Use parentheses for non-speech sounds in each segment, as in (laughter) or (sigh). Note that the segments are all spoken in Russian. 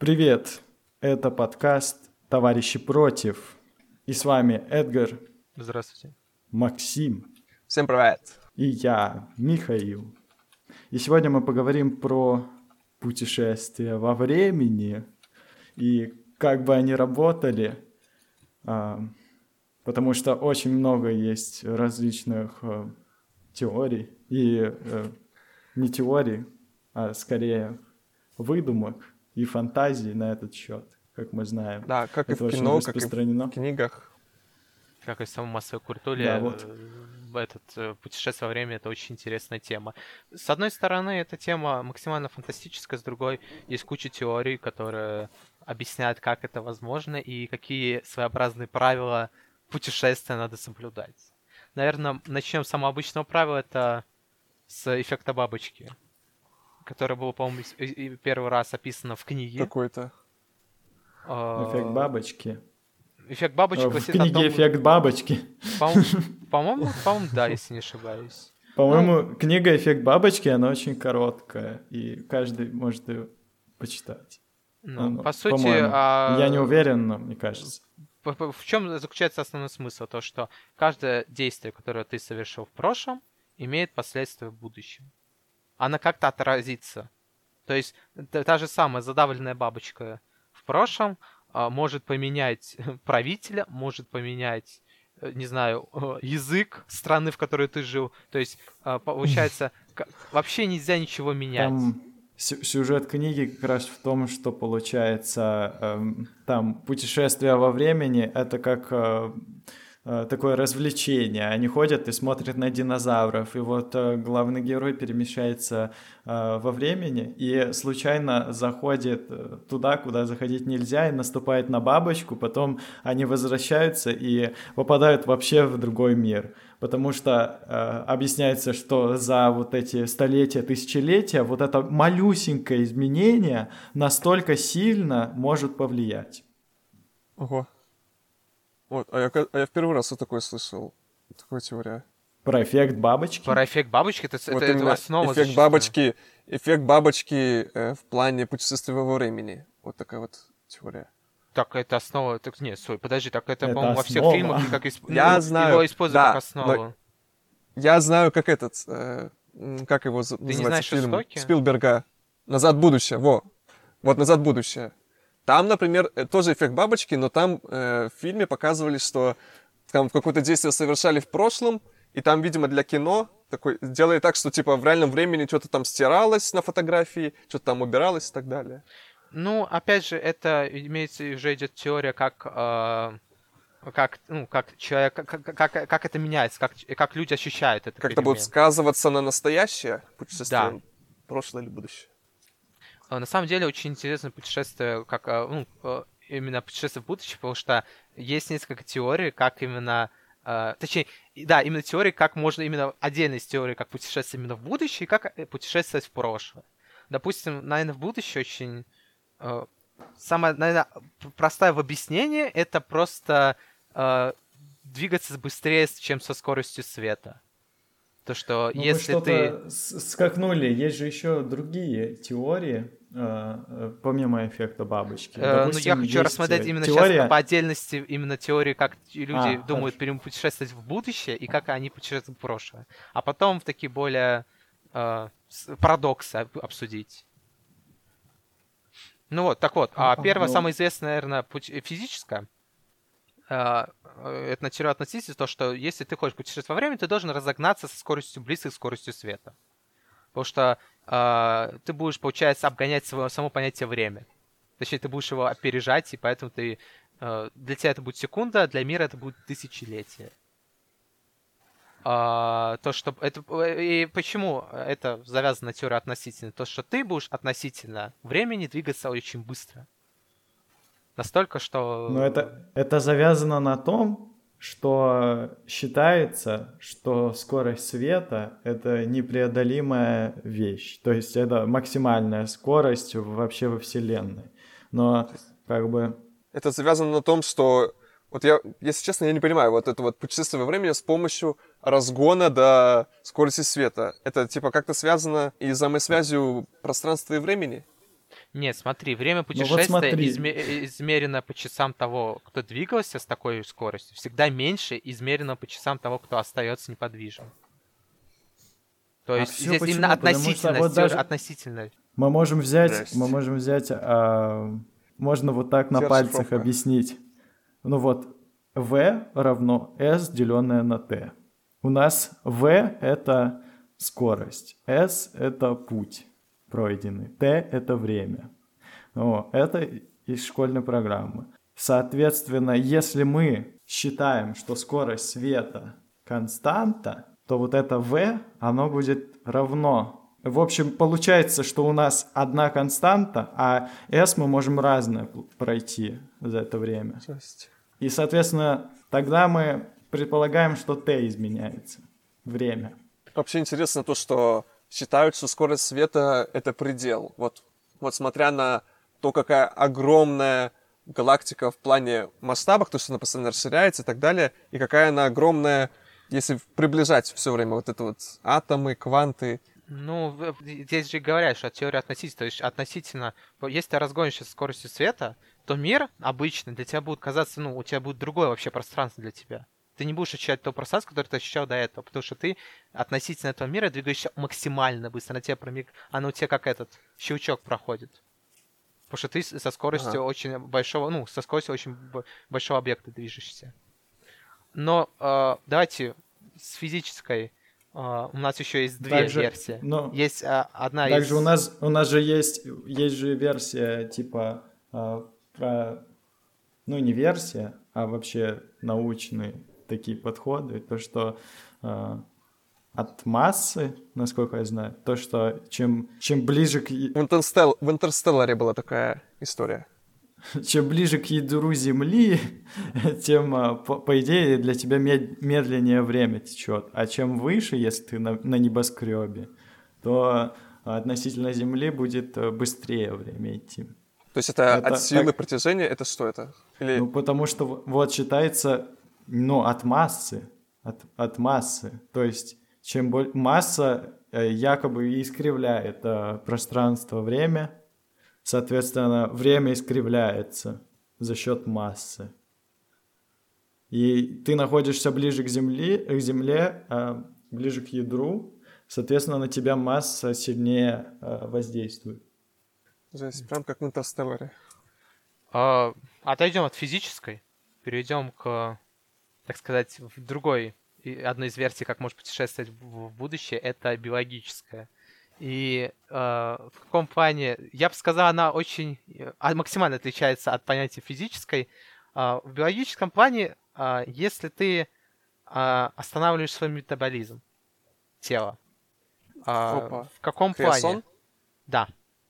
Привет! Это подкаст «Товарищи против». И с вами Эдгар. Здравствуйте. Максим. Всем привет. И я, Михаил. И сегодня мы поговорим про путешествия во времени и как бы они работали, а, потому что очень много есть различных а, теорий и а, не теорий, а скорее выдумок и фантазий на этот счет, как мы знаем. Да, как Это и в кино, как и в книгах. Как и в самой массовой культуре, да, вот. этот э, путешествие во времени это очень интересная тема. С одной стороны, эта тема максимально фантастическая, с другой есть куча теорий, которые объясняют, как это возможно и какие своеобразные правила путешествия надо соблюдать. Наверное, начнем с самого обычного правила, это с эффекта бабочки которое было, по-моему, первый раз описано в книге. Какой-то. А, эффект бабочки. Эффект бабочки В книге том... «Эффект бабочки». (laughs) По-моему, по-моему, да, если не ошибаюсь. По-моему, ну... книга «Эффект бабочки», она очень короткая, и каждый может ее почитать. Ну, ну, по сути... А... Я не уверен, но мне кажется. В чем заключается основной смысл? То, что каждое действие, которое ты совершил в прошлом, имеет последствия в будущем она как-то отразится. То есть та же самая задавленная бабочка в прошлом а, может поменять (laughs) правителя, может поменять, э, не знаю, язык страны, в которой ты жил. То есть, а, получается, (laughs) вообще нельзя ничего менять. Там сюжет книги как раз в том, что получается эм, там путешествие во времени это как э, Э, такое развлечение. Они ходят и смотрят на динозавров. И вот э, главный герой перемещается э, во времени и случайно заходит туда, куда заходить нельзя, и наступает на бабочку. Потом они возвращаются и попадают вообще в другой мир. Потому что э, объясняется, что за вот эти столетия, тысячелетия вот это малюсенькое изменение настолько сильно может повлиять. Ого. Вот, а я, а я в первый раз вот такое слышал. Такая теория. Про эффект бабочки? Про эффект бабочки? Это, вот это, это основа Эффект зачастую. бабочки, эффект бабочки э, в плане путешествия во времени. Вот такая вот теория. Так, это основа... Так, нет, стой, подожди, так это, это по-моему, во всех фильмах как исп... я ну, знаю, его используют да, как основу. Я знаю, как этот... Э, как его Ты называется? не знаешь фильм Истоки? Спилберга. «Назад в будущее», во. Вот «Назад в будущее». Там, например, э, тоже эффект бабочки, но там э, в фильме показывали, что там какое-то действие совершали в прошлом, и там, видимо, для кино такой, делали так, что типа в реальном времени что-то там стиралось на фотографии, что-то там убиралось и так далее. Ну, опять же, это имеется уже идет теория, как э, как ну как человек как, как, как это меняется, как как люди ощущают это. Как это будет сказываться на настоящее путешествие, да. прошлое или будущее. А, на самом деле очень интересное путешествие, как а, ну, а, именно путешествие в будущее, потому что есть несколько теорий, как именно точнее, да, именно теории, как можно именно отдельно из теории, как путешествовать именно в будущее, и как э, путешествовать в прошлое. Допустим, наверное, в будущее очень... Uh, самая, наверное, простая в объяснении это просто uh, двигаться быстрее, чем со скоростью света. То, что ну, если ты... скакнули, есть же еще другие теории, Э, э, помимо эффекта бабочки. Э, ну, я хочу рассмотреть именно теория... сейчас по отдельности именно теории, как люди а, думают хорошо. путешествовать в будущее и как они путешествуют в прошлое. А потом в такие более э, парадоксы обсудить. Ну вот, так вот. А, а первое, ну... самое известное, наверное, физическое, э, это на теорию относительности, то, что если ты хочешь путешествовать во времени, ты должен разогнаться со скоростью близкой к скоростью света. Потому что э, ты будешь, получается, обгонять свое, само понятие время. Точнее, ты будешь его опережать, и поэтому ты... Э, для тебя это будет секунда, для мира это будет тысячелетие. Uh, то, что это и почему это завязано на теорию относительно, то, что ты будешь относительно времени двигаться очень быстро. Настолько, что... Но это, это завязано на том, что считается, что скорость света — это непреодолимая вещь. То есть это максимальная скорость вообще во Вселенной. Но как бы... Это завязано на том, что... Вот я, если честно, я не понимаю, вот это вот путешествие во времени с помощью разгона до скорости света. Это типа как-то связано и взаимосвязью пространства и времени? Нет, смотри, время Ну вот путешествия смотри. изме- измерено по часам того, кто двигался с такой скоростью, всегда меньше измерено по часам того, кто остается неподвижен. То А есть всё здесь почему? именно относительность, вот даже- относительно. Мы можем взять, Жесть. мы можем взять, а, можно вот так на Где пальцах расшифровка? объяснить. Ну вот, v равно s, деленное на t. У нас v это скорость, s это путь пройденный, t это время. О, это из школьной программы. Соответственно, если мы считаем, что скорость света константа, то вот это v, оно будет равно. В общем, получается, что у нас одна константа, а s мы можем разное пройти за это время. Жесть. И, соответственно, тогда мы предполагаем, что t изменяется. Время. Вообще интересно то, что считают, что скорость света — это предел. Вот, вот смотря на то, какая огромная галактика в плане масштабах, то, что она постоянно расширяется и так далее, и какая она огромная, если приближать все время вот это вот атомы, кванты. Ну, здесь же говорят, что теория относительно, то есть относительно, если ты разгонишься скоростью света, то мир обычно для тебя будет казаться, ну, у тебя будет другое вообще пространство для тебя. Ты не будешь ощущать то пространство, которое ты ощущал до этого, потому что ты относительно этого мира двигаешься максимально быстро. На тебя промиг... Оно у тебя как этот щелчок проходит. Потому что ты со скоростью Ага. очень большого, ну, со скоростью очень большого объекта движешься. Но э, давайте с физической. э, у нас еще есть две Также, версии. ну, Есть а, одна Также из... у нас, у нас же есть, есть же версия типа а, про, ну не версия, а вообще научные такие подходы, то что а, от массы, насколько я знаю, то что чем чем ближе к В, Интерстелл- в Интерстелларе была такая история. чем ближе к ядру Земли, (laughs) тем а, по, по идее для тебя мед- медленнее время течет, а чем выше, если ты на, на небоскребе, то относительно Земли будет э, быстрее время идти. То есть это, Это от силы так- притяжения, это что это? Или Ну, потому что вот считается, ну, от массы, от, от массы. То есть, чем боль... масса э, якобы искривляет э, пространство-время, соответственно, время искривляется за счет массы. И ты находишься ближе к Земле, к Земле, а, ближе к ядру, соответственно, на тебя масса сильнее э, воздействует. жесть, прям как в Интерстелларе. А, отойдем от физической, перейдем к, так сказать, в другой, одной из версий, как может путешествовать в будущее, это биологическая. И э, в каком плане, я бы сказал, она очень э, а, максимально отличается от понятия физической. А, в биологическом плане, а, если ты а, останавливаешь свой метаболизм тела, Опа. в каком Криосон? плане? Да.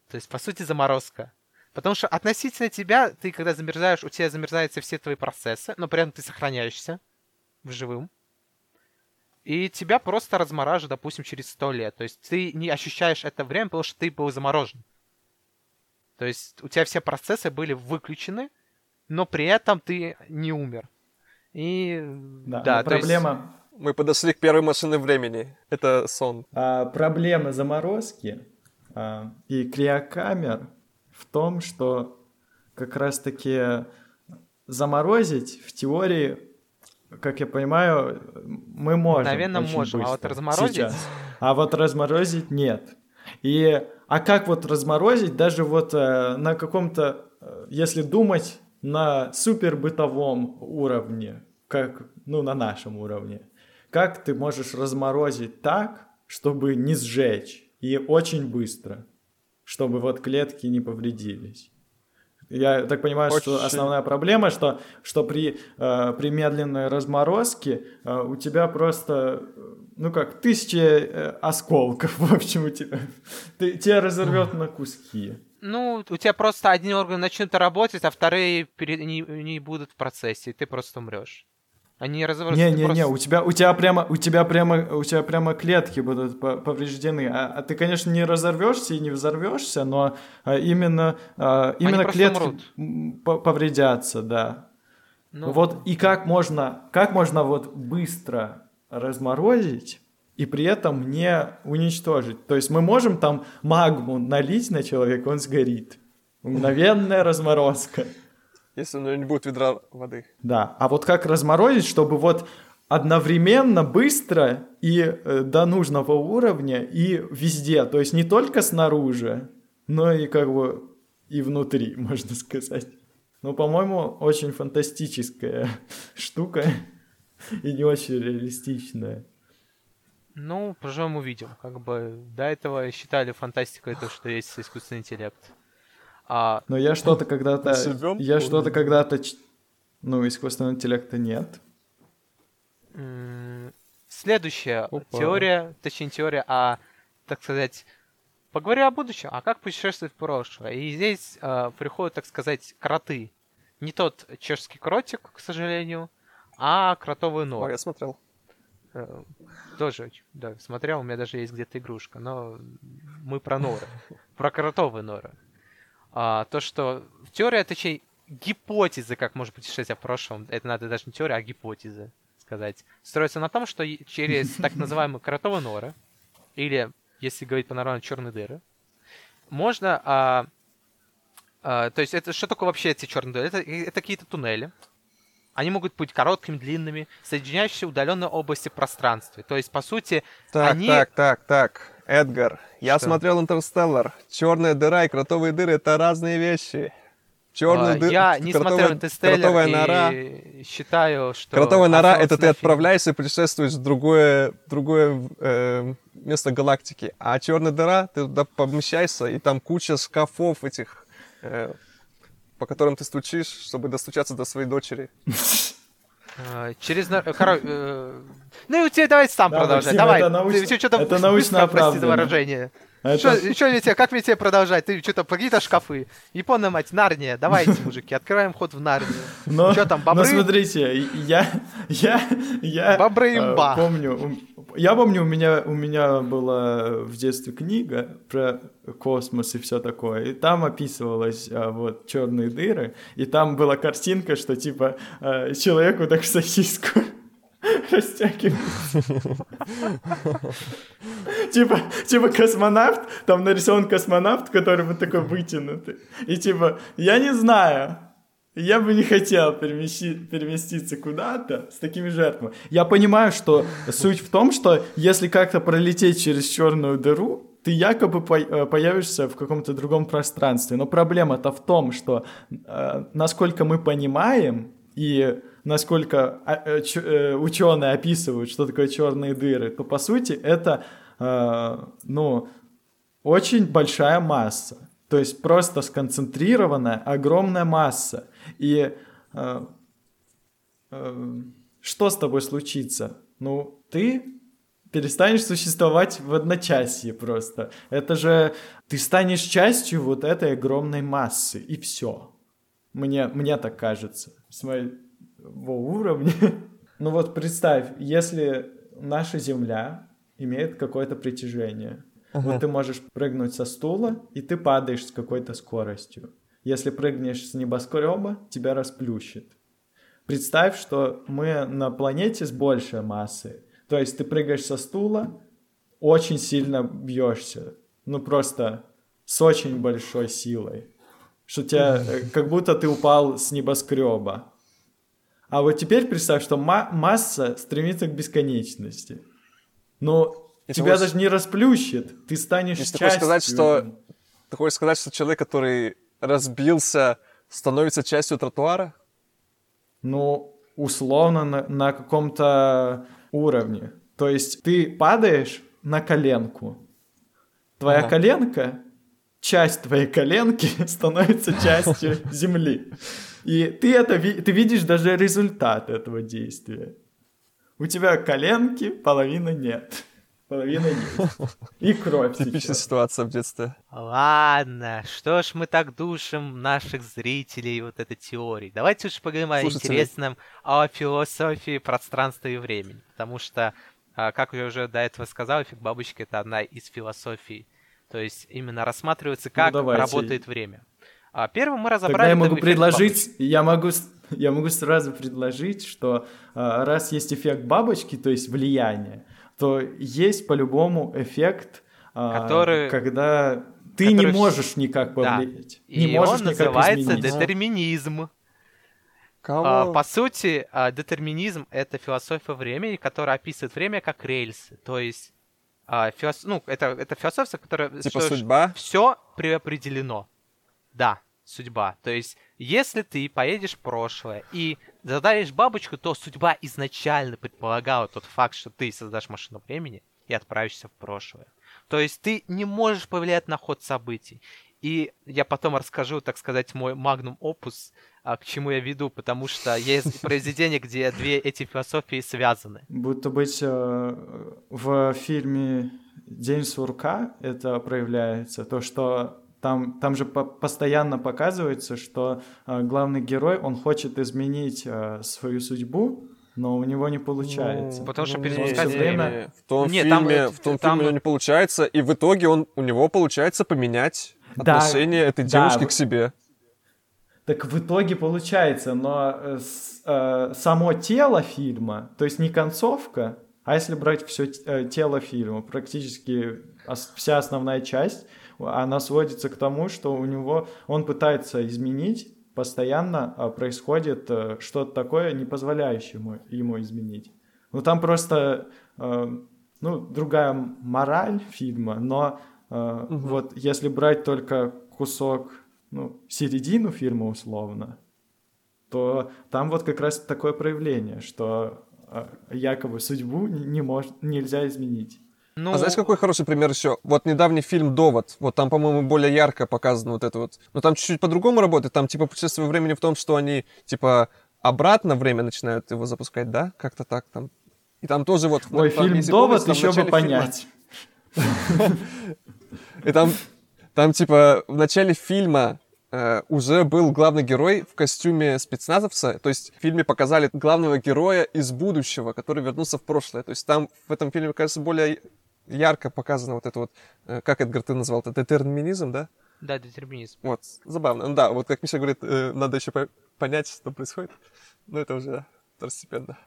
То есть, по сути, заморозка. Потому что относительно тебя, ты когда замерзаешь, у тебя замерзаются все твои процессы, но при этом ты сохраняешься в живым. И тебя просто размораживают, допустим, через сто лет. То есть ты не ощущаешь это время, потому что ты был заморожен. То есть у тебя все процессы были выключены, но при этом ты не умер. И Да, да, то есть- проблема, Мы подошли к первой машине времени. Это сон. А, проблема заморозки а, и криокамер в том, что как раз-таки заморозить в теории, как я понимаю, мы можем. Очень можем, а вот быстро разморозить? сейчас. А вот разморозить нет. И, а как вот разморозить даже вот э, на каком-то, э, если думать на супер бытовом уровне, как, ну, на нашем уровне, как ты можешь разморозить так, чтобы не сжечь и очень быстро, чтобы вот клетки не повредились? Я так понимаю, что Очень. основная проблема, что, что при, э, при медленной разморозке э, у тебя просто, ну как, тысячи э, осколков, (laughs) в общем, у тебя. Ты, тебя разорвет на куски. Ну, у тебя просто одни органы начнут работать, а вторые пере- не, не будут в процессе, и ты просто умрешь. Они разобраются. ты Не-не-не, просто- у тебя, у тебя прямо, у тебя прямо, у тебя прямо клетки будут по- повреждены. А, а ты, конечно, не разорвешься и не взорвешься, но а, именно, а, именно просто клетки умрут. повредятся, да. Ну, Вот и как можно, как можно вот быстро разморозить и при этом не уничтожить. То есть мы можем там магму налить на человека, он сгорит. Мгновенная разморозка. Если у него не будет ведра воды. Да, а вот как разморозить, чтобы вот одновременно, быстро и э, до нужного уровня и везде, то есть не только снаружи, но и как бы и внутри, (laughs) можно сказать. Ну, по-моему, очень фантастическая (laughs) штука (laughs) и не очень реалистичная. Ну, поживем увидим. Как бы до этого считали фантастикой то, что есть искусственный интеллект. А... Но я что-то когда-то... Я что-то когда-то... Ну, искусственного интеллекта нет. Следующая Опа. теория, точнее не теория, а, так сказать, поговорю о будущем, а как путешествовать в прошлое. И здесь э, приходят, так сказать, кроты. Не тот чешский кротик, к сожалению, а кротовый нор. О, я смотрел. Э, тоже, да, смотрел, у меня даже есть где-то игрушка, но мы про норы, про кротовые норы. А, то, что теория, точнее, гипотезы, как может путешествовать в прошлом, это надо даже не теория, а гипотезы сказать, строится на том, что через (laughs) так называемые кротовые норы, или, если говорить по-нормальному, черные дыры, можно... А, а, то есть это что такое вообще эти черные дыры? Это, это какие-то туннели, они могут быть короткими, длинными, соединяющиеся удаленные области пространства. То есть, по сути, так, они... Так, так, так, Эдгар, я Что? смотрел «Интерстеллар». Черная дыра и кротовые дыры — это разные вещи. Черную а, дыру. Я не кротовая, смотрел «Интерстеллар» кротовая и нора. считаю, что... Кротовая нора — это ты отправляешься и путешествуешь в другое, другое э, место галактики. А черная дыра, ты туда помещаешься, и там куча шкафов этих... Э, по которым ты стучишь, чтобы достучаться до своей дочери. (laughs) А, через... Короче, э, ну и тебе давай сам продолжай. Давай. Ты что-то это научно прости выражение. А что, это... что мне тебе, как мне тебе продолжать? Ты что-то какие-то шкафы. Японная мать, Нарния. Давайте, (laughs) мужики, открываем ход в Нарнию. Но, что там, бобры? Ну, смотрите, я, я, я бобры имба. Э, помню, я помню, у меня, у меня была в детстве книга про космос и все такое, и там описывалось а, вот черные дыры, и там была картинка, что типа а, человеку так сосиску (laughs) растягивается. Типа, типа космонавт, там нарисован космонавт, который вот такой вытянутый. И типа, я не знаю, я бы не хотел перемести, переместиться куда-то с такими жертвами. Я понимаю, что суть в том, что если как-то пролететь через черную дыру, ты якобы э, появишься в каком-то другом пространстве. Но проблема-то в том, что э, насколько мы понимаем и насколько а, э, э, ученые описывают, что такое черные дыры, то по сути это, э, ну, очень большая масса. То есть просто сконцентрированная огромная масса. И э, э, что с тобой случится? Ну, ты перестанешь существовать в одночасье просто. Это же ты станешь частью вот этой огромной массы, и все. Мне, мне так кажется, с моего уровня. (laughs) ну вот представь, если наша Земля имеет какое-то притяжение, uh-huh. вот ты можешь прыгнуть со стула, и ты падаешь с какой-то скоростью. Если прыгнешь с небоскреба, тебя расплющит. Представь, что мы на планете с большей массой. То есть ты прыгаешь со стула, очень сильно бьешься. Ну просто с очень большой силой. Что тебя, э, как будто ты упал с небоскреба. А вот теперь представь, что ма- масса стремится к бесконечности. Но Если тебя хочешь... даже не расплющит, ты станешь Если частью. Ты хочешь сказать, что ты хочешь сказать, что человек, который разбился, становится частью тротуара? Ну, условно, на, на каком-то уровне. То есть ты падаешь на коленку. Твоя ага. коленка, часть твоей коленки (laughs) становится частью (laughs) земли. И ты это ты видишь даже результат этого действия. У тебя коленки, половины нет половина есть. И кровь Типичная ситуация в детстве. Ладно, что ж мы так душим наших зрителей вот этой теории. Давайте уж поговорим о интересном, о философии пространства и времени. Потому что, а, как я уже до этого сказал, эффект бабочки — это одна из философий. То есть именно рассматривается, ну, как ну, работает время. А первым мы разобрали... Тогда я могу предложить, я могу, я могу сразу предложить, что а, раз есть эффект бабочки, то есть влияние, то есть по-любому эффект, а, Который... когда ты который... не можешь никак повлиять. Да. Не и можешь он называется изменить. детерминизм. Кого? А, по сути, а, детерминизм — это философия времени, которая описывает время как рельсы. То есть, а, филос... ну, это, это философия, которая... Типа судьба? Все преопределено. Да, судьба. То есть, если ты поедешь в прошлое и задавишь бабочку, то судьба изначально предполагала тот факт, что ты создашь машину времени и отправишься в прошлое. То есть ты не можешь повлиять на ход событий. И я потом расскажу, так сказать, мой магнум опус, а, к чему я веду, потому что есть (laughs) произведение, где две эти философии связаны. Будто быть э, в фильме «День сурка» это проявляется, то, что там, там же по постоянно показывается, что э, главный герой, он хочет изменить э, свою судьбу, но у него не получается. Ну, потому что Ну, перезапускать время... В том Нет, там, фильме, э, в том там- фильме у него не получается, и в итоге он, у него получается поменять Да, отношение этой да, девушки вы- к себе. Так в итоге получается, но э, с- э, само тело фильма, то есть не концовка, а если брать все тело фильма, практически вся основная часть, она сводится к тому, что у него он пытается изменить, постоянно а, происходит э, что-то такое, не позволяющее ему, ему изменить. Ну там просто э, ну, другая мораль фильма, но э, вот если брать только кусок, ну, середину фильма условно, то там вот как раз такое проявление, что якобы судьбу не, не мож- нельзя изменить. Ну, А знаешь, какой хороший пример еще? Вот недавний фильм «Довод». Вот там, по-моему, более ярко показано вот это вот. Но там чуть-чуть по-другому работает. Там, типа, путешествие времени в том, что они, типа, обратно время начинают его запускать, да? Как-то так там. И там тоже вот... Мой там, фильм «Довод» в еще бы понять. (laughs) И там, там, типа, в начале фильма э, уже был главный герой в костюме спецназовца. То есть в фильме показали главного героя из будущего, который вернулся в прошлое. То есть там в этом фильме, кажется, более ярко показано вот это вот, э, как Эдгар ты назвал это, детерминизм, да? Да, детерминизм. Вот, забавно. Ну да, вот как Миша говорит, э, надо еще по- понять, что происходит. Но это уже второстепенно.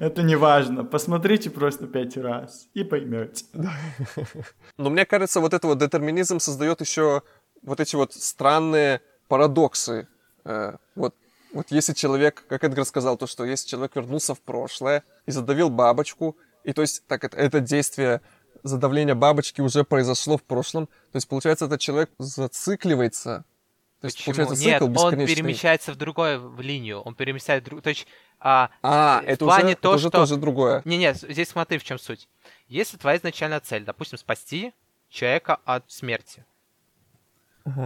Это не важно. Посмотрите просто пять раз и поймете. Но мне кажется, вот это вот детерминизм создает еще вот эти вот странные парадоксы. Э, вот, вот если человек, как Эдгар сказал, то, что если человек вернулся в прошлое и задавил бабочку, и то есть так это, это действие задавления бабочки уже произошло в прошлом, то есть получается этот человек зацикливается. То есть Почему? получается Нет, цикл он бесконечный. перемещается в другую в линию. Он перемещает в другую... То есть, а, А, это уже, то, это уже что- тоже другое. Не-не, здесь смотри, в чем суть. Если твоя изначальная цель, допустим, спасти человека от смерти,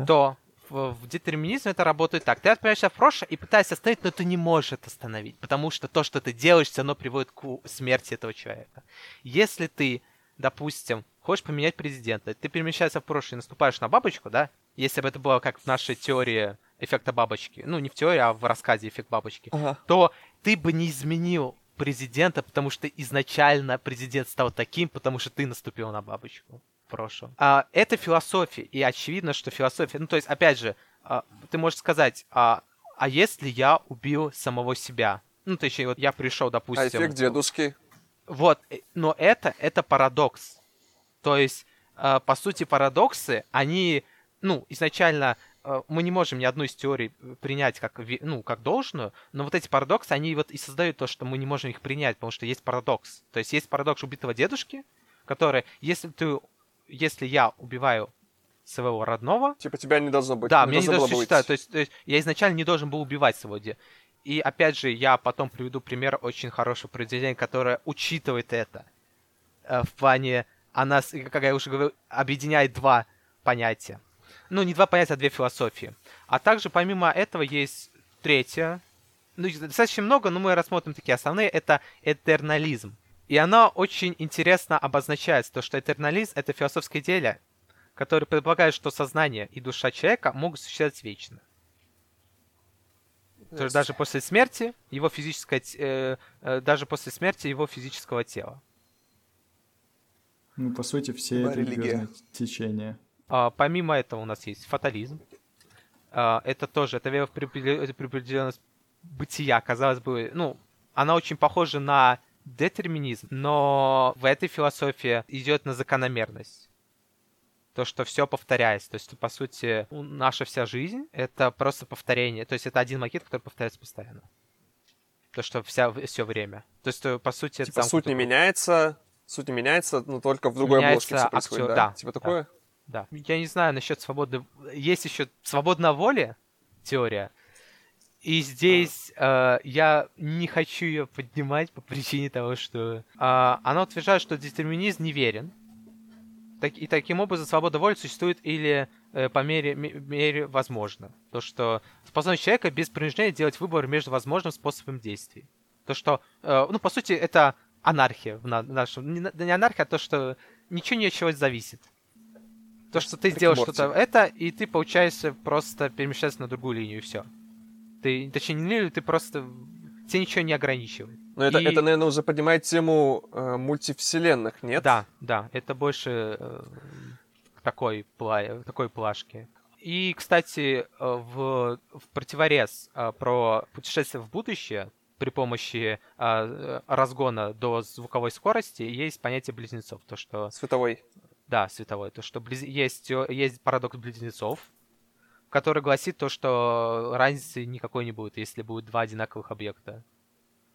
то в, детерминизме это работает так. Ты отправляешься в прошлое и пытаешься остановить, но ты не можешь это остановить, потому что то, что ты делаешь, все равно приводит к смерти этого человека. Если ты, допустим, хочешь поменять президента, ты перемещаешься в прошлое и наступаешь на бабочку, да? Если бы это было как в нашей теории эффекта бабочки, ну не в теории, а в рассказе эффект бабочки, Ага. то ты бы не изменил президента, потому что изначально президент стал таким, потому что ты наступил на бабочку в прошлом. А, это философия, и очевидно, что философия... Ну, то есть, опять же, а, ты можешь сказать, а, а если я убил самого себя? Ну, то есть, вот я пришел, допустим... А эффект дедушки? Вот, э, но это, это парадокс. То есть, э, по сути, парадоксы, они, ну, изначально э, мы не можем ни одну из теорий э, принять как, ну, как должную, но вот эти парадоксы, они вот и создают то, что мы не можем их принять, потому что есть парадокс. То есть есть парадокс убитого дедушки, который, если ты, если я убиваю своего родного, Типа тебя не должно быть. да, меня не должно быть. существовать. То есть, то есть я изначально не должен был убивать своего деда. И опять же, я потом приведу пример очень хорошего произведения, которое учитывает это. Э, В плане, она, как я уже говорил, объединяет два понятия. Ну, не два понятия, а две философии. А также, помимо этого, есть третье. Ну, достаточно много, но мы рассмотрим такие основные. Это этернализм. И она очень интересно обозначается, то, что этернализм — это философская идея, который предполагает, что сознание и душа человека могут существовать вечно. То есть даже после смерти его физическое, э, э, даже после смерти его физического тела. Ну, по сути, все Любая религиозные течения. А, помимо этого у нас есть фатализм. А, это тоже, это вера в предопределен- предопределенность бытия, казалось бы, ну, она очень похожа на детерминизм, но в этой философии идет на закономерность. то, что все повторяется. То есть, по сути, наша вся жизнь — это просто повторение. То есть это один макет, который повторяется постоянно. То, что вся, все время. То есть, по сути, типа, суть не меняется, суть не меняется, но только в другой меняется обложке все происходит, актер, да? да? Типа такое? Да. Я не знаю насчет свободы... Есть еще свободная воля, теория, и здесь э, я не хочу ее поднимать по причине того, что э, она утверждает, что детерминизм неверен. Так, и таким образом свобода воли существует или э, по мере, мере возможно. То, что способность человека без принуждения делать выбор между возможным способом действий. То, что, э, ну, по сути, это анархия в на нашем... Не, не анархия, а то, что ничего не от чего зависит. То, что ты сделаешь что-то это, и ты получаешься просто перемещаться на другую линию, и все. Ты, точнее, не линию, ты просто... Тебя ничего не ограничивает. Но это, и... это, наверное, уже поднимает тему э, мультивселенных, нет? Да, да, это больше э, такой, пла... такой плашки. И, кстати, э, в, в противорез э, про путешествие в будущее при помощи э, разгона до звуковой скорости есть понятие близнецов. То, что... Световой. Да, световой. То, что близ... есть, есть парадокс близнецов, который гласит то, что разницы никакой не будет, если будут два одинаковых объекта.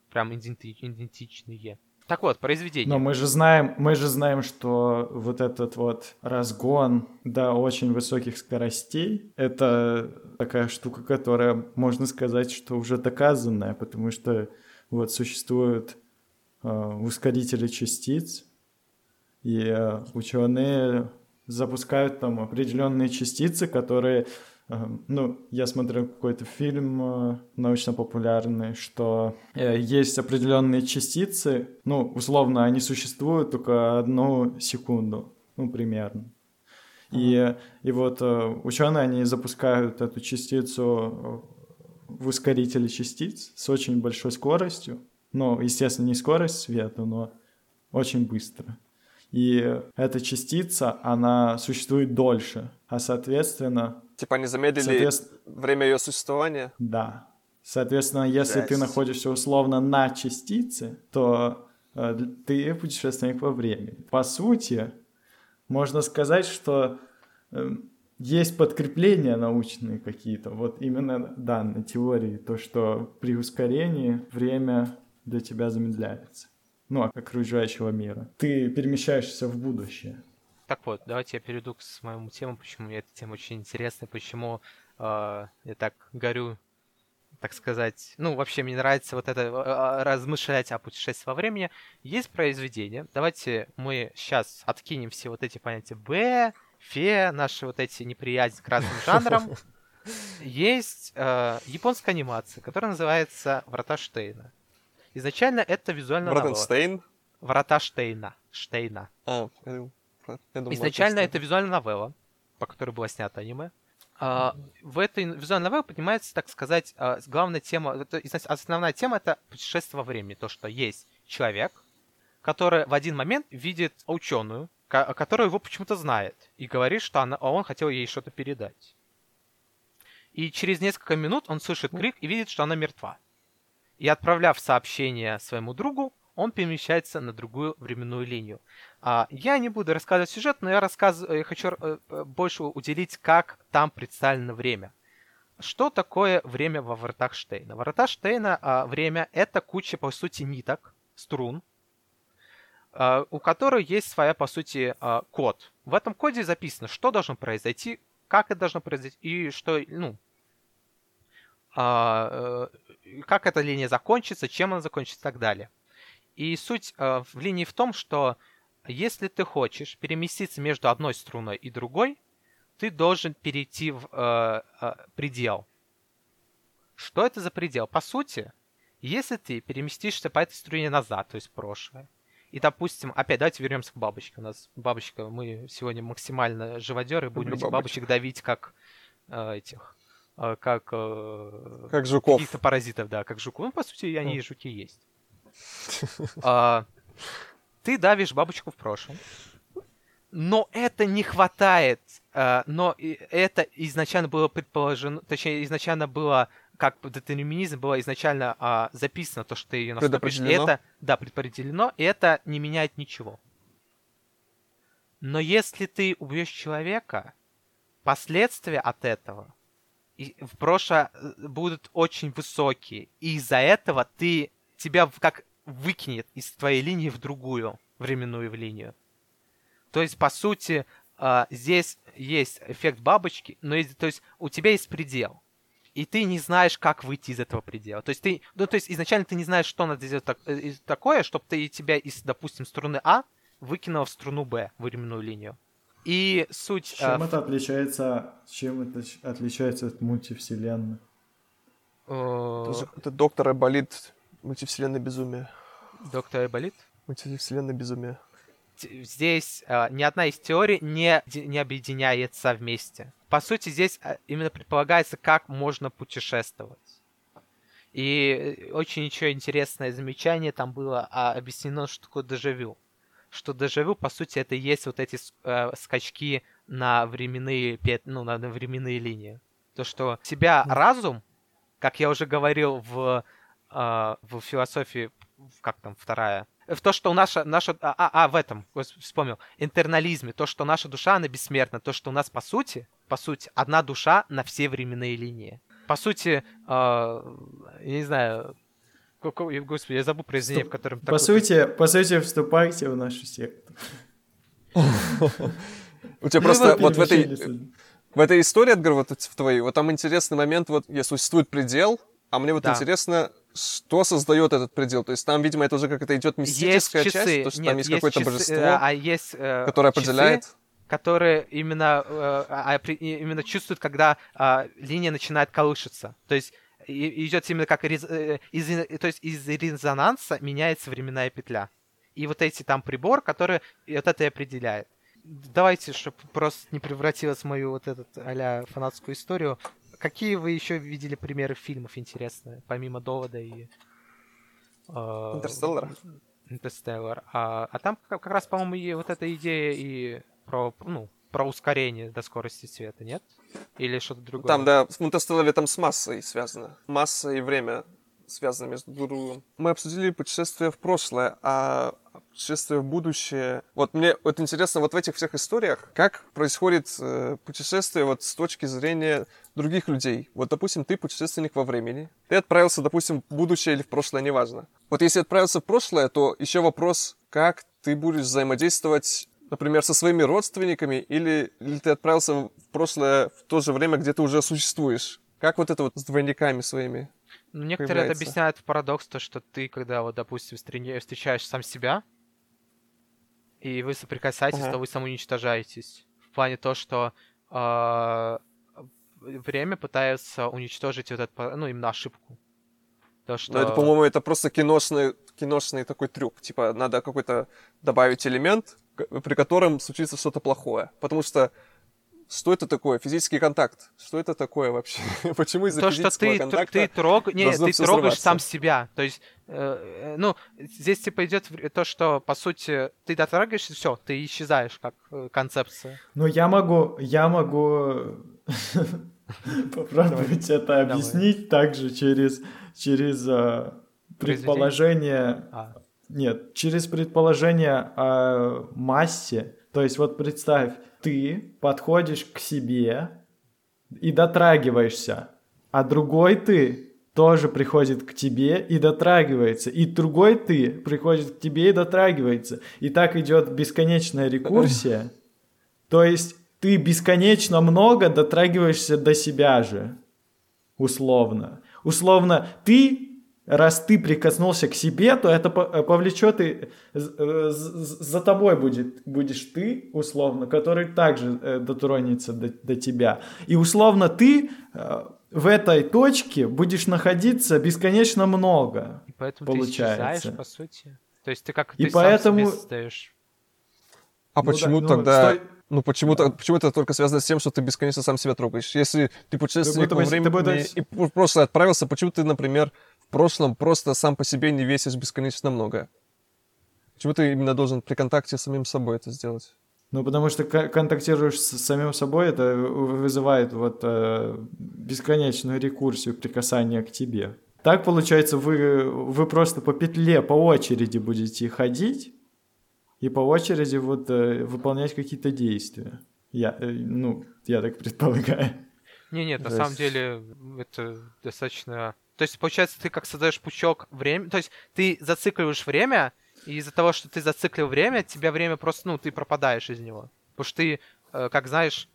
Прям идентичные. Так вот, произведение. Но мы же знаем, мы же знаем, что вот этот вот разгон до очень высоких скоростей, это такая штука, которая, можно сказать, что уже доказанная, потому что вот существуют э, ускорители частиц, и э, ученые запускают там определенные частицы, которые ну, я смотрел какой-то фильм э, научно-популярный, что э, есть определенные частицы, ну, условно, они существуют только одну секунду, ну, примерно. И, и вот э, ученые, они запускают эту частицу в ускорителе частиц с очень большой скоростью. Ну, естественно, не скорость света, но очень быстро. И эта частица, она существует дольше, а соответственно Типа они замедлили Соответственно... время ее существования? Да. Соответственно, если Жесть. ты находишься условно на частице, то э, ты путешественник во времени. По сути, можно сказать, что э, есть подкрепления научные какие-то, вот именно данной теории, то, что при ускорении время для тебя замедляется. Ну, а окружающего мира. Ты перемещаешься в будущее. Так вот, давайте я перейду к своему тему, почему мне эта тема очень интересная, почему э, я так горю, так сказать. Ну, вообще, мне нравится вот это э, размышлять о путешествии во времени. Есть произведение. Давайте мы сейчас откинем все вот эти понятия Б, фе, наши вот эти неприязнь к разным (laughs) жанрам. Есть э, японская анимация, которая называется Врата Штейна. Изначально это визуально Врата Штейн? Врата Штейна. Штейна. А, я думал. Изначально это визуальная новелла, по которой было снято аниме. А, в этой визуальной новелле поднимается, так сказать, а, главная тема, это, основная тема это путешествие во времени. То, что есть человек, который в один момент видит ученую, которая его почему-то знает, и говорит, что она, он хотел ей что-то передать. И через несколько минут он слышит крик и видит, что она мертва. И отправляв сообщение своему другу, он перемещается на другую временную линию. А, я не буду рассказывать сюжет, но я, рассказ... я хочу э, э, больше уделить, как там представлено время. Что такое время во вратах Штейна? Врата Штейна а, время — это куча, по сути, ниток, струн, а, у которой есть своя, по сути, а, код. В этом коде записано, что должно произойти, как это должно произойти, и что, ну, э, как эта линия закончится, чем она закончится и так далее. И суть э, в линии в том, что если ты хочешь переместиться между одной струной и другой, ты должен перейти в э, э, предел. Что это за предел? По сути, если ты переместишься по этой струне назад, то есть в прошлое, и, допустим, опять давайте вернемся к бабочке. У нас бабочка, мы сегодня максимально живодеры, будем этих бабочек давить как э, этих, как... Э, как жуков. Каких-то паразитов, да, как жуков. Ну, по сути, они и жуки есть. (laughs) А, ты давишь бабочку в прошлом, но это не хватает. А, но это изначально было предположено, точнее, изначально было как детерминизм было изначально а, записано, то, что ты ее наступишь. Это, да, предопределено, и это не меняет ничего. Но если ты убьешь человека, последствия от этого и в прошлое э, будут очень высокие. И из-за этого ты тебя как выкинет из твоей линии в другую временную линию. То есть, по сути, а, здесь есть эффект бабочки, но есть, то есть у тебя есть предел. И ты не знаешь, как выйти из этого предела. То есть ты, ну, то есть изначально ты не знаешь, что надо сделать так, э, такое, чтобы ты тебя из, допустим, струны А выкинул в струну Б, временную линию. И суть... Чем э, это отличается, чем это отличается от мультивселенной? Тоже это доктора болит мультивселенной безумие. Доктора болит? Мультивселенной безумие. Здесь э, ни одна из теорий не, не объединяется вместе. По сути, здесь э, именно предполагается, как можно путешествовать. И очень еще интересное замечание там было а, объяснено, что такое дежавю что дежавю, по сути, это и есть вот эти э, скачки на временные, ну, на временные линии. То, что тебя разум, как я уже говорил в, э, в философии, как там, вторая, в то, что наша, наша, а, а, а в этом, вспомнил, интернализме, то, что наша душа, она бессмертна, то, что у нас, по сути, по сути, одна душа на все временные линии. По сути, э, я не знаю, Господи, я забыл произведение, в котором... По сути, по сути, вступайте в нашу секту. У тебя просто вот в этой... В этой истории, Эдгар, вот в твоей, вот там интересный момент, вот существует предел, а мне вот интересно, что создает этот предел? То есть там, видимо, это уже как-то идет мистическая есть часы. часть, то, что Нет, там есть, есть какое-то часы, божество, э, а есть, э, которое определяет. Часы, которые именно, э, а, именно чувствуют, когда э, линия начинает колышется. То есть идет именно как рез... Э, из... то есть из резонанса меняется временная петля. И вот эти там прибор, который вот это и определяет. Давайте, чтобы просто не превратилось в мою вот эту а фанатскую историю. Какие вы еще видели примеры фильмов интересные, помимо довода и... Э, Интерстеллар. Интерстеллар. А, а там как, как раз, по-моему, и вот эта идея и про, ну, про ускорение до скорости света, нет? Или что-то другое? Там, да, Интерстелларе там с массой связано. Масса и время связаны между друг другом. Мы обсудили путешествие в прошлое, а путешествие в будущее. Вот мне вот интересно вот в этих всех историях, как происходит э, путешествие вот с точки зрения других людей. Вот, допустим, ты путешественник во времени. Ты отправился, допустим, в будущее или в прошлое, неважно. Вот если отправился в прошлое, то еще вопрос, как ты будешь взаимодействовать например, со своими родственниками, или, или ты отправился в прошлое в то же время, где ты уже существуешь? Как вот это вот с двойниками своими? Ну, некоторые это объясняют в парадокс, то, что ты, когда вот, допустим, встречаешь сам себя, и вы соприкасаетесь, ага. то вы самоуничтожаетесь. В плане то, что э, время пытается уничтожить вот эту, ну, именно ошибку. То, что... Ну, это, по-моему, это просто киношный, киношный такой трюк. Типа, надо какой-то добавить элемент, при котором случится что-то плохое. Потому что что это такое? Физический контакт. Что это такое вообще? (laughs) Почему из-за То, физического что ты, контакта ты, трог... не, ты трогаешь сам себя. То есть, э, ну, здесь типа идет то, что, по сути, ты дотрогаешься, все, ты исчезаешь как э, концепция. Ну, я могу, я могу (laughs) попробовать это объяснить также через, через э, предположение... Нет, через предположение о массе. То есть вот представь, ты подходишь к себе и дотрагиваешься, а другой ты тоже приходит к тебе и дотрагивается, и другой ты приходит к тебе и дотрагивается. И так идет бесконечная рекурсия. То есть ты бесконечно много дотрагиваешься до себя же, условно. Условно, ты раз ты прикоснулся к себе, то это э, повлечет и э, за тобой будет, будешь ты, условно, который также э, дотронется до, до тебя. И условно ты в этой точке будешь находиться бесконечно много. И поэтому получается. ты исчезаешь, по сути. То есть ты как и ты поэтому... сам себе создаешь. А ну, почему да, тогда... Ну, стой... Ну, почему-то, почему это только связано с тем, что ты бесконечно сам себя трогаешь? Если ты путешественник во времени будешь... и в прошлое отправился, почему ты, например, прошлом просто сам по себе не весишь бесконечно много. Почему ты именно должен при контакте с самим собой это сделать? Ну, потому что контактируешь с самим собой, это вызывает вот э, бесконечную рекурсию прикасания к тебе. Так получается, вы, вы просто по петле, по очереди будете ходить, и по очереди вот э, выполнять какие-то действия. Я, э, ну, я так предполагаю. Не, нет, на самом деле это достаточно... То есть, получается, ты как создаешь пучок времени, то есть ты зацикливаешь время, и из-за того, что ты зациклил время, тебя время просто, ну, ты пропадаешь из него. Потому что ты, э, как знаешь,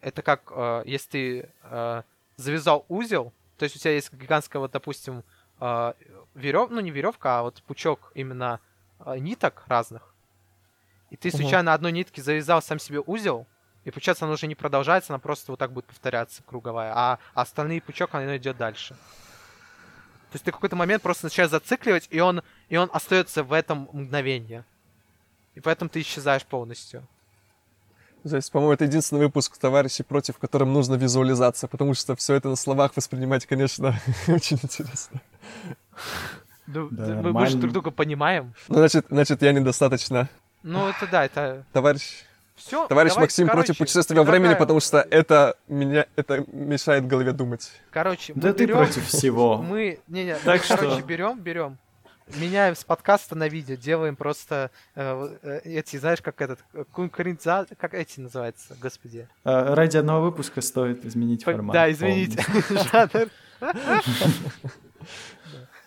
это как, э, если ты э, завязал узел, то есть у тебя есть гигантская, вот, допустим, э, верев, ну, не веревка, а вот пучок именно ниток разных, и ты случайно угу. одной нитки завязал сам себе узел, и получается, она уже не продолжается, она просто вот так будет повторяться, круговая, а остальные пучок, она идет дальше. То есть ты в какой-то момент просто начинаешь зацикливать, и он, и он остается в этом мгновении. И поэтому ты исчезаешь полностью. Здесь, по-моему, это единственный выпуск товарищей против, в котором нужно визуализация, потому что все это на словах воспринимать, конечно, (laughs) очень интересно. Ну, да, мы, мы же друг друга понимаем. Ну, значит, значит, я недостаточно. Ну, это да, это... Товарищ все, Товарищ давайте, Максим короче, против путешествия во времени, потому что это меня это мешает голове думать. Короче, да ты берем, против всего. (laughs) Мы, не, не, так мы, короче, берем, берем, меняем с подкаста на видео, делаем просто э, э, эти, знаешь, как этот конкуренция, как эти называются, господи. А, ради одного выпуска стоит изменить формат. Да, изменить жанр. (laughs) (laughs)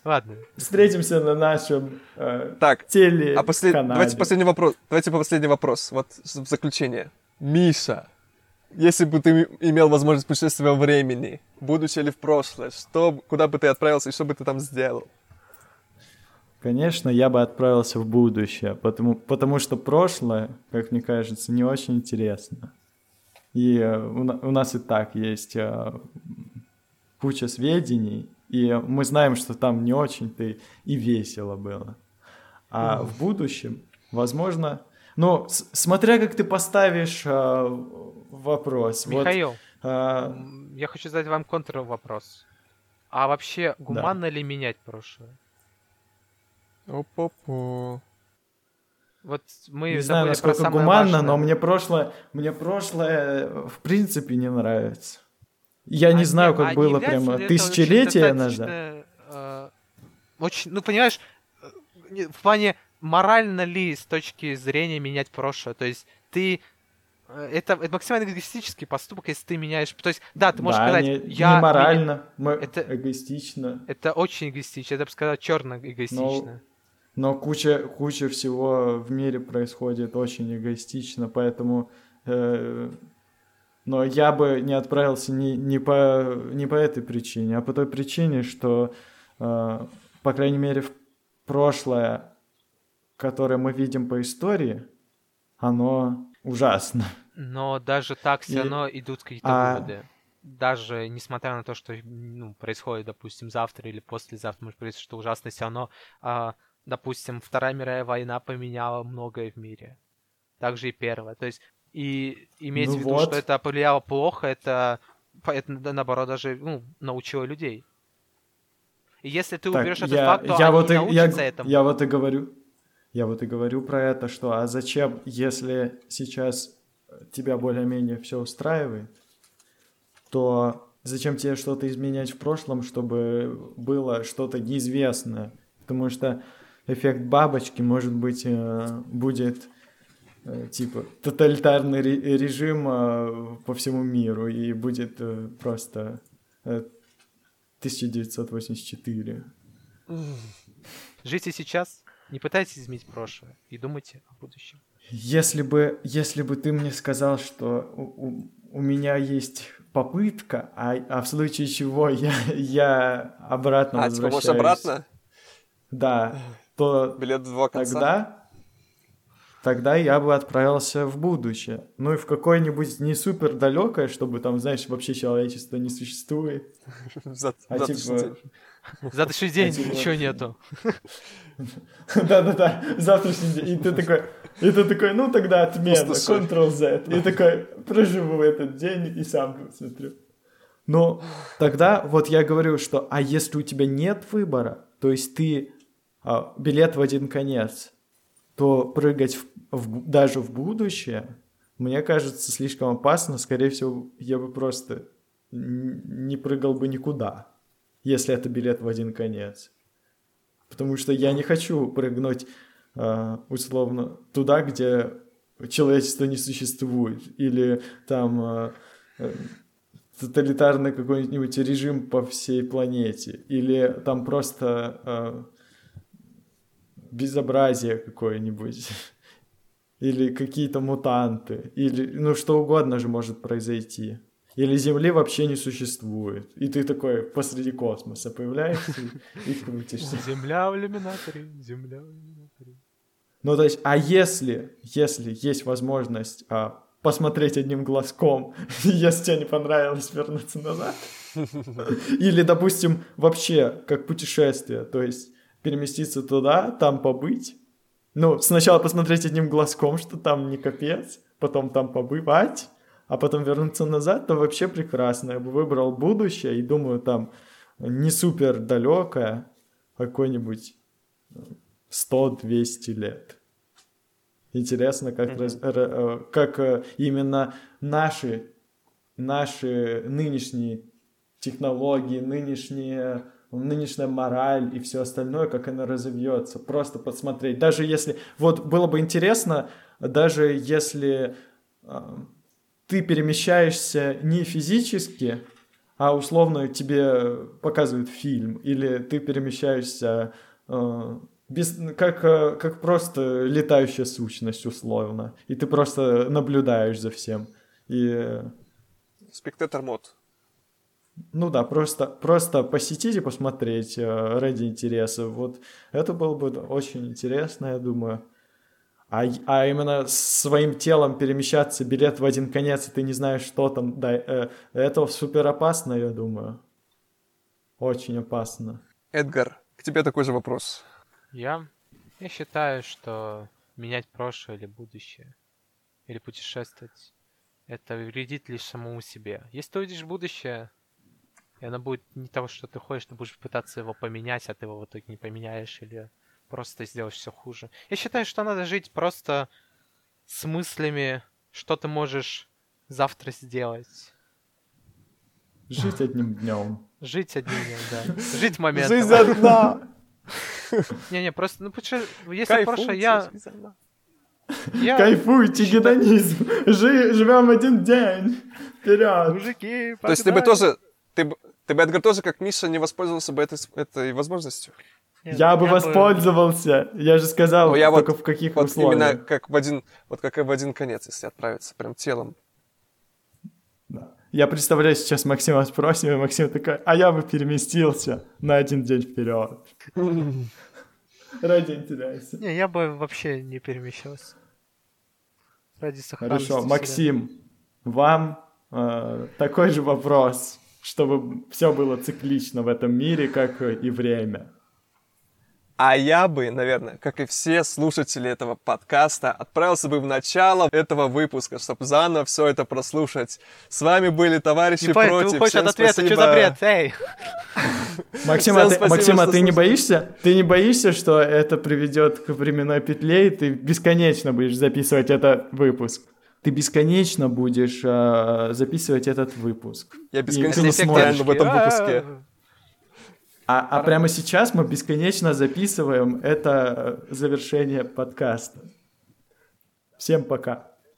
Ладно. Встретимся на нашем э, так, теле а послед... Давайте последний вопрос. Давайте по последний вопрос. Вот в заключение. Миша, если бы ты имел возможность путешествия во времени, будучи ли в прошлое, что, куда бы ты отправился и что бы ты там сделал? Конечно, я бы отправился в будущее, потому, потому что прошлое, как мне кажется, не очень интересно. И э, у, у нас и так есть э, куча сведений, и мы знаем, что там не очень-то и весело было. А mm. в будущем, возможно... Ну, смотря как ты поставишь э, вопрос. Михаил, вот, э, я хочу задать вам контр-вопрос. А вообще, гуманно да. ли менять прошлое? Опа-по. Вот мы не знаю, насколько гуманно, важное. но мне прошлое, мне прошлое в принципе не нравится. Я а не знаю, как а было прямо тысячелетия назад. Э, очень, ну, понимаешь, э, в плане морально ли с точки зрения менять прошлое? То есть ты э, это, это максимально эгоистический поступок, если ты меняешь. То есть, да, ты можешь да, сказать, не, я. Не морально, меня... это эгоистично. Это очень эгоистично, я бы сказал, черно эгоистично. Но, но куча, куча всего в мире происходит очень эгоистично, поэтому э, но я бы не отправился не, не, по, не по этой причине, а по той причине, что, э, по крайней мере, в прошлое, которое мы видим по истории, оно ужасно. Но даже так все равно идут какие-то а... выводы. Даже несмотря на то, что ну, происходит, допустим, завтра или послезавтра, может произойти что ужасное, все равно, а, допустим, Вторая мировая война поменяла многое в мире. Также и Первая. То есть и иметь ну в виду, вот. что это повлияло плохо, это, это наоборот даже ну, научило людей. И если ты уберешь этот я, факт, то я они вот и, научатся я, этому. Я вот и говорю, я вот и говорю про это, что а зачем, если сейчас тебя более-менее все устраивает, то зачем тебе что-то изменять в прошлом, чтобы было что-то неизвестное? Потому что эффект бабочки, может быть, э, будет типа тоталитарный режим э, по всему миру и будет э, просто 1984. Живите сейчас, не пытайтесь изменить прошлое и думайте о будущем. Если бы, если бы ты мне сказал, что у, у, у меня есть попытка, а, а в случае чего я, я обратно а, возвращаюсь... А, типа обратно? Да, то Билет в два конца? тогда тогда я бы отправился в будущее. Ну и в какое-нибудь не супер далекое, чтобы там, знаешь, вообще человечество не существует. (laughs) А типа... Завтрашний день (laughs) а, ничего нету. (laughs) Да-да-да, завтрашний день. И ты такой, и ты такой, ну тогда отмена, Ctrl-Z. И такой, проживу этот день и сам посмотрю. Но тогда вот я говорю, что, а если у тебя нет выбора, то есть ты а, билет в один конец, то прыгать в, в, даже в будущее, мне кажется, слишком опасно. Скорее всего, я бы просто не прыгал бы никуда, если это билет в один конец. Потому что я не хочу прыгнуть э, условно туда, где человечество не существует, или там э, э, тоталитарный какой-нибудь режим по всей планете, или там просто э, безобразие какое-нибудь, или какие-то мутанты, или ну что угодно же может произойти. Или Земли вообще не существует. И ты такой посреди космоса появляешься и крутишься. Земля в иллюминаторе, земля в иллюминаторе. Ну, то есть, а если, если есть возможность а, посмотреть одним глазком, (laughs) если тебе не понравилось вернуться назад, (laughs) или, допустим, вообще как путешествие, то есть переместиться туда, там побыть, ну, сначала посмотреть одним глазком, что там не капец, потом там побывать, а потом вернуться назад, то вообще прекрасно. Я бы выбрал будущее и думаю, там не супер далекое, какой-нибудь 100-200 лет. Интересно, как, mm-hmm. раз, э, как э, именно наши, наши нынешние технологии, нынешние, нынешняя мораль и все остальное, как она разовьется. Просто посмотреть. Даже если... Вот было бы интересно, даже если э, ты перемещаешься не физически, а условно тебе показывают фильм, или ты перемещаешься э, без, как, э, как просто летающая сущность условно, и ты просто наблюдаешь за всем. И... Спектатор мод. Ну да, просто, просто посетить и посмотреть э, ради интереса. Вот это было бы очень интересно, я думаю. А, а именно своим телом перемещаться, билет в один конец, и ты не знаешь, что там, да, э, это супер опасно, я думаю. Очень опасно. Эдгар, к тебе такой же вопрос. Я? Я считаю, что менять прошлое или будущее, или путешествовать, это вредит лишь самому себе. Если ты увидишь будущее, и оно будет не того, что ты хочешь, ты будешь пытаться его поменять, а ты его в итоге не поменяешь, или просто сделаешь все хуже. Я считаю, что надо жить просто с мыслями, что ты можешь завтра сделать. Жить одним днем. Жить одним днем, да. (laughs) Жить моментом. Жизнь одна. (laughs) Не-не, просто, ну, если прошлое, я... Я... Кайфуйте, гедонизм. Жи, живем один день. Вперед. Мужики, То есть ты бы тоже, ты, ты бы, Эдгар, тоже, как Миша, не воспользовался бы этой, этой возможностью? Нет, я бы воспользовался. Бы... Я же сказал, Но я только вот, в каких вот условиях. Именно как в один, вот как в один конец, если отправиться прям телом. Да. Я представляю, сейчас Максима спросим, и Максим такой, а я бы переместился на один день вперед. Ради интереса. Не, я бы вообще не перемещался. Ради сохранности. Хорошо, Максим, вам э, такой же вопрос, чтобы все было циклично в этом мире, как и время. А я бы, наверное, как и все слушатели этого подкаста, отправился бы в начало этого выпуска, чтобы заново все это прослушать. С вами были товарищи не против. Ты уходишь от ответа, спасибо. что за бред? Эй! Максим, а, ты, спасибо, Максим, а ты не боишься? Ты не боишься, что это приведет к временной петле, и ты бесконечно будешь записывать этот выпуск? Ты бесконечно будешь э, записывать этот выпуск. Я бесконечно в этом выпуске. А, а прямо сейчас мы бесконечно записываем это завершение подкаста. Всем пока.